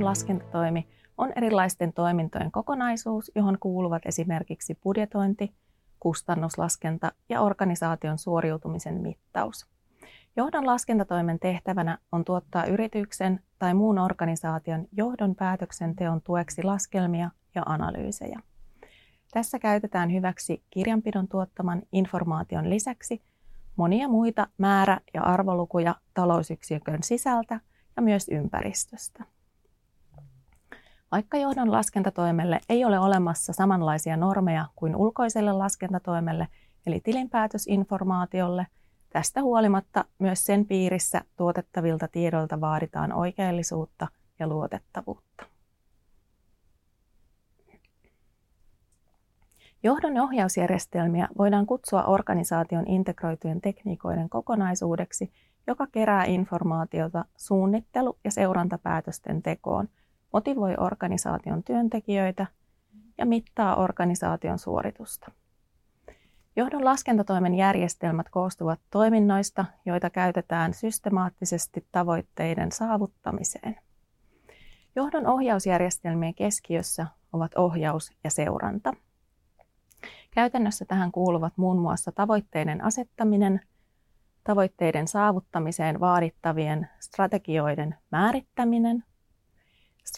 johdon laskentatoimi on erilaisten toimintojen kokonaisuus, johon kuuluvat esimerkiksi budjetointi, kustannuslaskenta ja organisaation suoriutumisen mittaus. Johdon laskentatoimen tehtävänä on tuottaa yrityksen tai muun organisaation johdon päätöksenteon tueksi laskelmia ja analyysejä. Tässä käytetään hyväksi kirjanpidon tuottaman informaation lisäksi monia muita määrä- ja arvolukuja talousyksikön sisältä ja myös ympäristöstä. Vaikka johdon laskentatoimelle ei ole olemassa samanlaisia normeja kuin ulkoiselle laskentatoimelle, eli tilinpäätösinformaatiolle, tästä huolimatta myös sen piirissä tuotettavilta tiedoilta vaaditaan oikeellisuutta ja luotettavuutta. Johdon ohjausjärjestelmiä voidaan kutsua organisaation integroitujen tekniikoiden kokonaisuudeksi, joka kerää informaatiota suunnittelu- ja seurantapäätösten tekoon, motivoi organisaation työntekijöitä ja mittaa organisaation suoritusta. Johdon laskentatoimen järjestelmät koostuvat toiminnoista, joita käytetään systemaattisesti tavoitteiden saavuttamiseen. Johdon ohjausjärjestelmien keskiössä ovat ohjaus ja seuranta – Käytännössä tähän kuuluvat muun muassa tavoitteiden asettaminen, tavoitteiden saavuttamiseen vaadittavien strategioiden määrittäminen,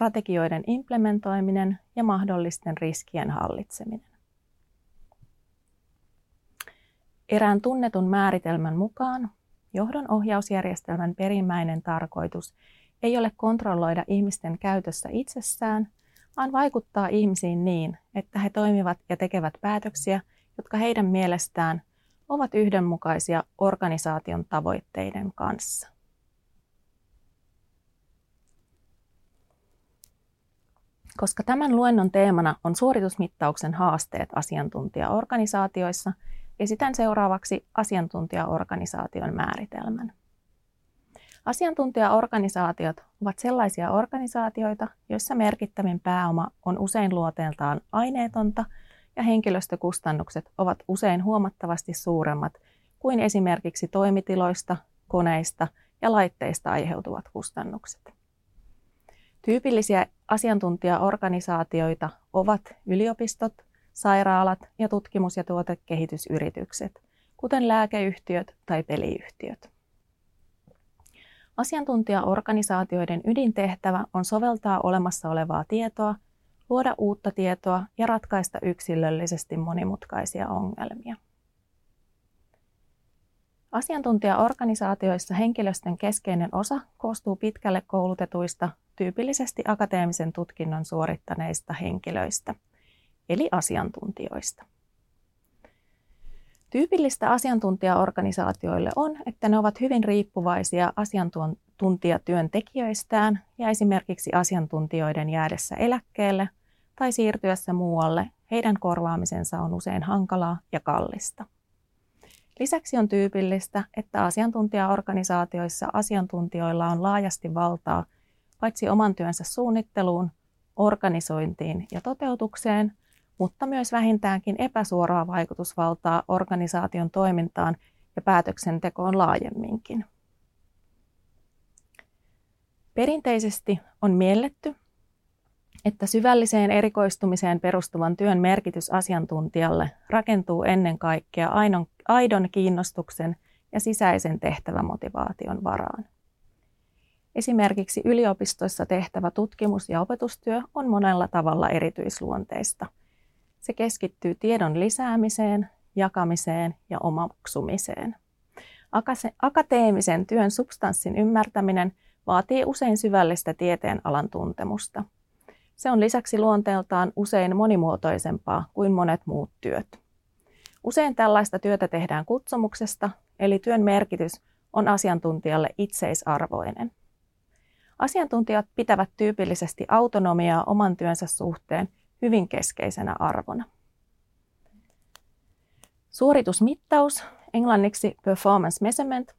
strategioiden implementoiminen ja mahdollisten riskien hallitseminen. Erään tunnetun määritelmän mukaan johdon ohjausjärjestelmän perimmäinen tarkoitus ei ole kontrolloida ihmisten käytössä itsessään – vaan vaikuttaa ihmisiin niin, että he toimivat ja tekevät päätöksiä, jotka heidän mielestään ovat yhdenmukaisia organisaation tavoitteiden kanssa. Koska tämän luennon teemana on suoritusmittauksen haasteet asiantuntijaorganisaatioissa, esitän seuraavaksi asiantuntijaorganisaation määritelmän. Asiantuntijaorganisaatiot ovat sellaisia organisaatioita, joissa merkittävin pääoma on usein luoteeltaan aineetonta ja henkilöstökustannukset ovat usein huomattavasti suuremmat kuin esimerkiksi toimitiloista, koneista ja laitteista aiheutuvat kustannukset. Tyypillisiä asiantuntijaorganisaatioita ovat yliopistot, sairaalat ja tutkimus- ja tuotekehitysyritykset, kuten lääkeyhtiöt tai peliyhtiöt. Asiantuntijaorganisaatioiden ydintehtävä on soveltaa olemassa olevaa tietoa, luoda uutta tietoa ja ratkaista yksilöllisesti monimutkaisia ongelmia. Asiantuntijaorganisaatioissa henkilöstön keskeinen osa koostuu pitkälle koulutetuista, tyypillisesti akateemisen tutkinnon suorittaneista henkilöistä, eli asiantuntijoista. Tyypillistä asiantuntijaorganisaatioille on, että ne ovat hyvin riippuvaisia asiantuntijatyöntekijöistään ja esimerkiksi asiantuntijoiden jäädessä eläkkeelle tai siirtyessä muualle heidän korvaamisensa on usein hankalaa ja kallista. Lisäksi on tyypillistä, että asiantuntijaorganisaatioissa asiantuntijoilla on laajasti valtaa paitsi oman työnsä suunnitteluun, organisointiin ja toteutukseen, mutta myös vähintäänkin epäsuoraa vaikutusvaltaa organisaation toimintaan ja päätöksentekoon laajemminkin. Perinteisesti on mielletty, että syvälliseen erikoistumiseen perustuvan työn merkitys asiantuntijalle rakentuu ennen kaikkea aidon, kiinnostuksen ja sisäisen tehtävämotivaation varaan. Esimerkiksi yliopistoissa tehtävä tutkimus- ja opetustyö on monella tavalla erityisluonteista – se keskittyy tiedon lisäämiseen, jakamiseen ja omaksumiseen. Akateemisen työn substanssin ymmärtäminen vaatii usein syvällistä tieteen alan tuntemusta. Se on lisäksi luonteeltaan usein monimuotoisempaa kuin monet muut työt. Usein tällaista työtä tehdään kutsumuksesta, eli työn merkitys on asiantuntijalle itseisarvoinen. Asiantuntijat pitävät tyypillisesti autonomiaa oman työnsä suhteen hyvin keskeisenä arvona. Suoritusmittaus, englanniksi performance measurement,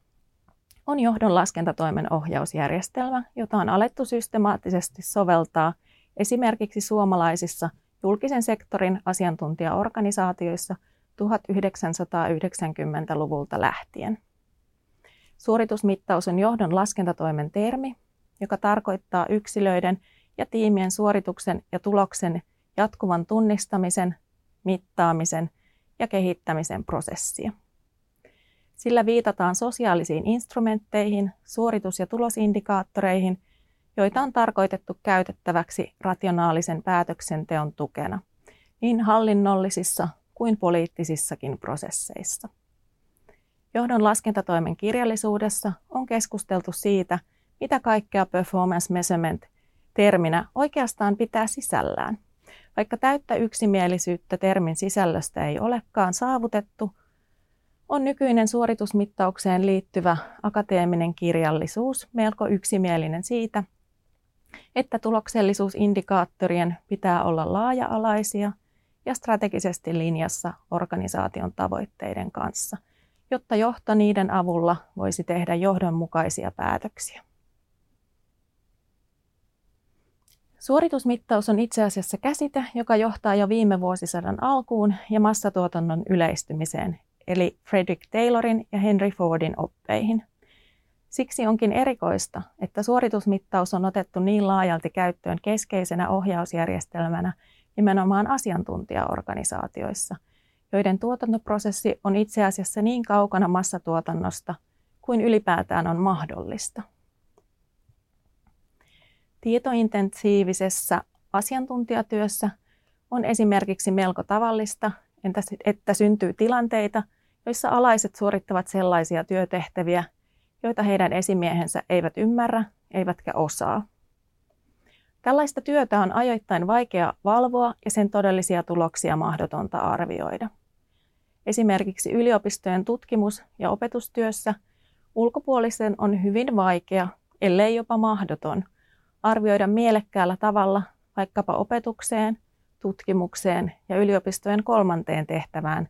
on johdon laskentatoimen ohjausjärjestelmä, jota on alettu systemaattisesti soveltaa esimerkiksi suomalaisissa julkisen sektorin asiantuntijaorganisaatioissa 1990-luvulta lähtien. Suoritusmittaus on johdon laskentatoimen termi, joka tarkoittaa yksilöiden ja tiimien suorituksen ja tuloksen jatkuvan tunnistamisen, mittaamisen ja kehittämisen prosessia. Sillä viitataan sosiaalisiin instrumentteihin, suoritus- ja tulosindikaattoreihin, joita on tarkoitettu käytettäväksi rationaalisen päätöksenteon tukena niin hallinnollisissa kuin poliittisissakin prosesseissa. Johdon laskentatoimen kirjallisuudessa on keskusteltu siitä, mitä kaikkea performance measurement terminä oikeastaan pitää sisällään. Vaikka täyttä yksimielisyyttä termin sisällöstä ei olekaan saavutettu, on nykyinen suoritusmittaukseen liittyvä akateeminen kirjallisuus melko yksimielinen siitä, että tuloksellisuusindikaattorien pitää olla laaja-alaisia ja strategisesti linjassa organisaation tavoitteiden kanssa, jotta johto niiden avulla voisi tehdä johdonmukaisia päätöksiä. Suoritusmittaus on itse asiassa käsite, joka johtaa jo viime vuosisadan alkuun ja massatuotannon yleistymiseen, eli Frederick Taylorin ja Henry Fordin oppeihin. Siksi onkin erikoista, että suoritusmittaus on otettu niin laajalti käyttöön keskeisenä ohjausjärjestelmänä nimenomaan asiantuntijaorganisaatioissa, joiden tuotantoprosessi on itse asiassa niin kaukana massatuotannosta kuin ylipäätään on mahdollista. Tietointensiivisessä asiantuntijatyössä on esimerkiksi melko tavallista, että syntyy tilanteita, joissa alaiset suorittavat sellaisia työtehtäviä, joita heidän esimiehensä eivät ymmärrä eivätkä osaa. Tällaista työtä on ajoittain vaikea valvoa ja sen todellisia tuloksia mahdotonta arvioida. Esimerkiksi yliopistojen tutkimus- ja opetustyössä ulkopuolisen on hyvin vaikea, ellei jopa mahdoton, arvioida mielekkäällä tavalla vaikkapa opetukseen, tutkimukseen ja yliopistojen kolmanteen tehtävään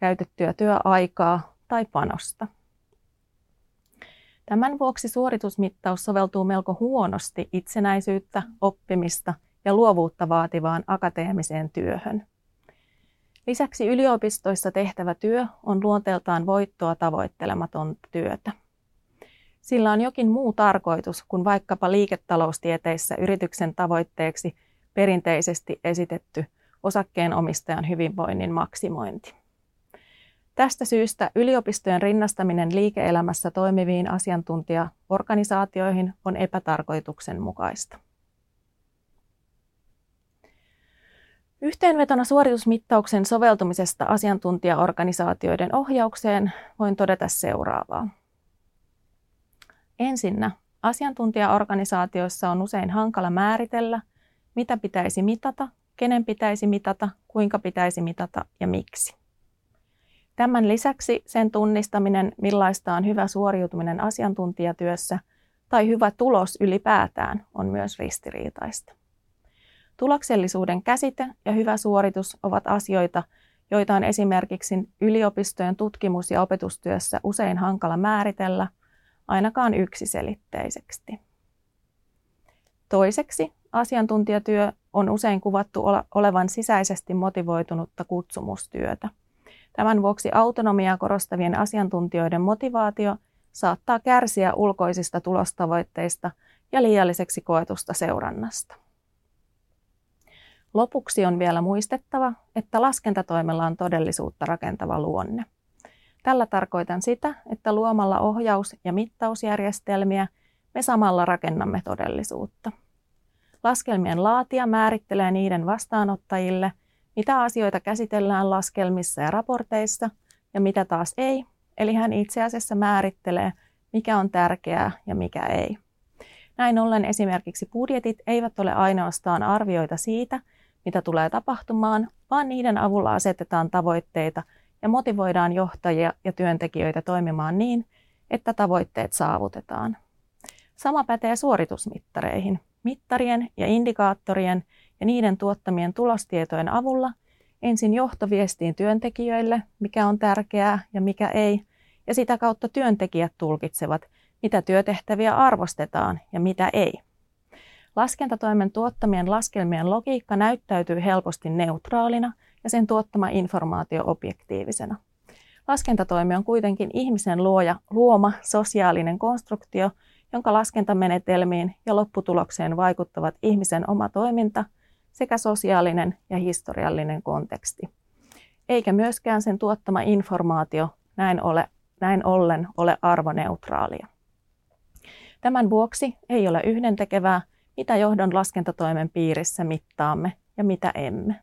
käytettyä työaikaa tai panosta. Tämän vuoksi suoritusmittaus soveltuu melko huonosti itsenäisyyttä, oppimista ja luovuutta vaativaan akateemiseen työhön. Lisäksi yliopistoissa tehtävä työ on luonteeltaan voittoa tavoittelematonta työtä. Sillä on jokin muu tarkoitus kuin vaikkapa liiketaloustieteissä yrityksen tavoitteeksi perinteisesti esitetty osakkeenomistajan hyvinvoinnin maksimointi. Tästä syystä yliopistojen rinnastaminen liike-elämässä toimiviin asiantuntijaorganisaatioihin on epätarkoituksenmukaista. Yhteenvetona suoritusmittauksen soveltumisesta asiantuntijaorganisaatioiden ohjaukseen voin todeta seuraavaa. Ensinnä, asiantuntijaorganisaatioissa on usein hankala määritellä, mitä pitäisi mitata, kenen pitäisi mitata, kuinka pitäisi mitata ja miksi. Tämän lisäksi sen tunnistaminen, millaista on hyvä suoriutuminen asiantuntijatyössä tai hyvä tulos ylipäätään, on myös ristiriitaista. Tuloksellisuuden käsite ja hyvä suoritus ovat asioita, joita on esimerkiksi yliopistojen tutkimus- ja opetustyössä usein hankala määritellä, ainakaan yksiselitteiseksi. Toiseksi asiantuntijatyö on usein kuvattu olevan sisäisesti motivoitunutta kutsumustyötä – Tämän vuoksi autonomiaa korostavien asiantuntijoiden motivaatio saattaa kärsiä ulkoisista tulostavoitteista ja liialliseksi koetusta seurannasta. Lopuksi on vielä muistettava, että laskentatoimella on todellisuutta rakentava luonne. Tällä tarkoitan sitä, että luomalla ohjaus- ja mittausjärjestelmiä me samalla rakennamme todellisuutta. Laskelmien laatija määrittelee niiden vastaanottajille – mitä asioita käsitellään laskelmissa ja raporteissa ja mitä taas ei. Eli hän itse asiassa määrittelee, mikä on tärkeää ja mikä ei. Näin ollen esimerkiksi budjetit eivät ole ainoastaan arvioita siitä, mitä tulee tapahtumaan, vaan niiden avulla asetetaan tavoitteita ja motivoidaan johtajia ja työntekijöitä toimimaan niin, että tavoitteet saavutetaan. Sama pätee suoritusmittareihin. Mittarien ja indikaattorien ja niiden tuottamien tulostietojen avulla ensin johtoviestiin työntekijöille, mikä on tärkeää ja mikä ei, ja sitä kautta työntekijät tulkitsevat, mitä työtehtäviä arvostetaan ja mitä ei. Laskentatoimen tuottamien laskelmien logiikka näyttäytyy helposti neutraalina ja sen tuottama informaatio objektiivisena. Laskentatoimi on kuitenkin ihmisen luoja, luoma sosiaalinen konstruktio, jonka laskentamenetelmiin ja lopputulokseen vaikuttavat ihmisen oma toiminta sekä sosiaalinen ja historiallinen konteksti. Eikä myöskään sen tuottama informaatio näin, ole, näin ollen ole arvoneutraalia. Tämän vuoksi ei ole yhdentekevää, mitä johdon laskentatoimen piirissä mittaamme ja mitä emme.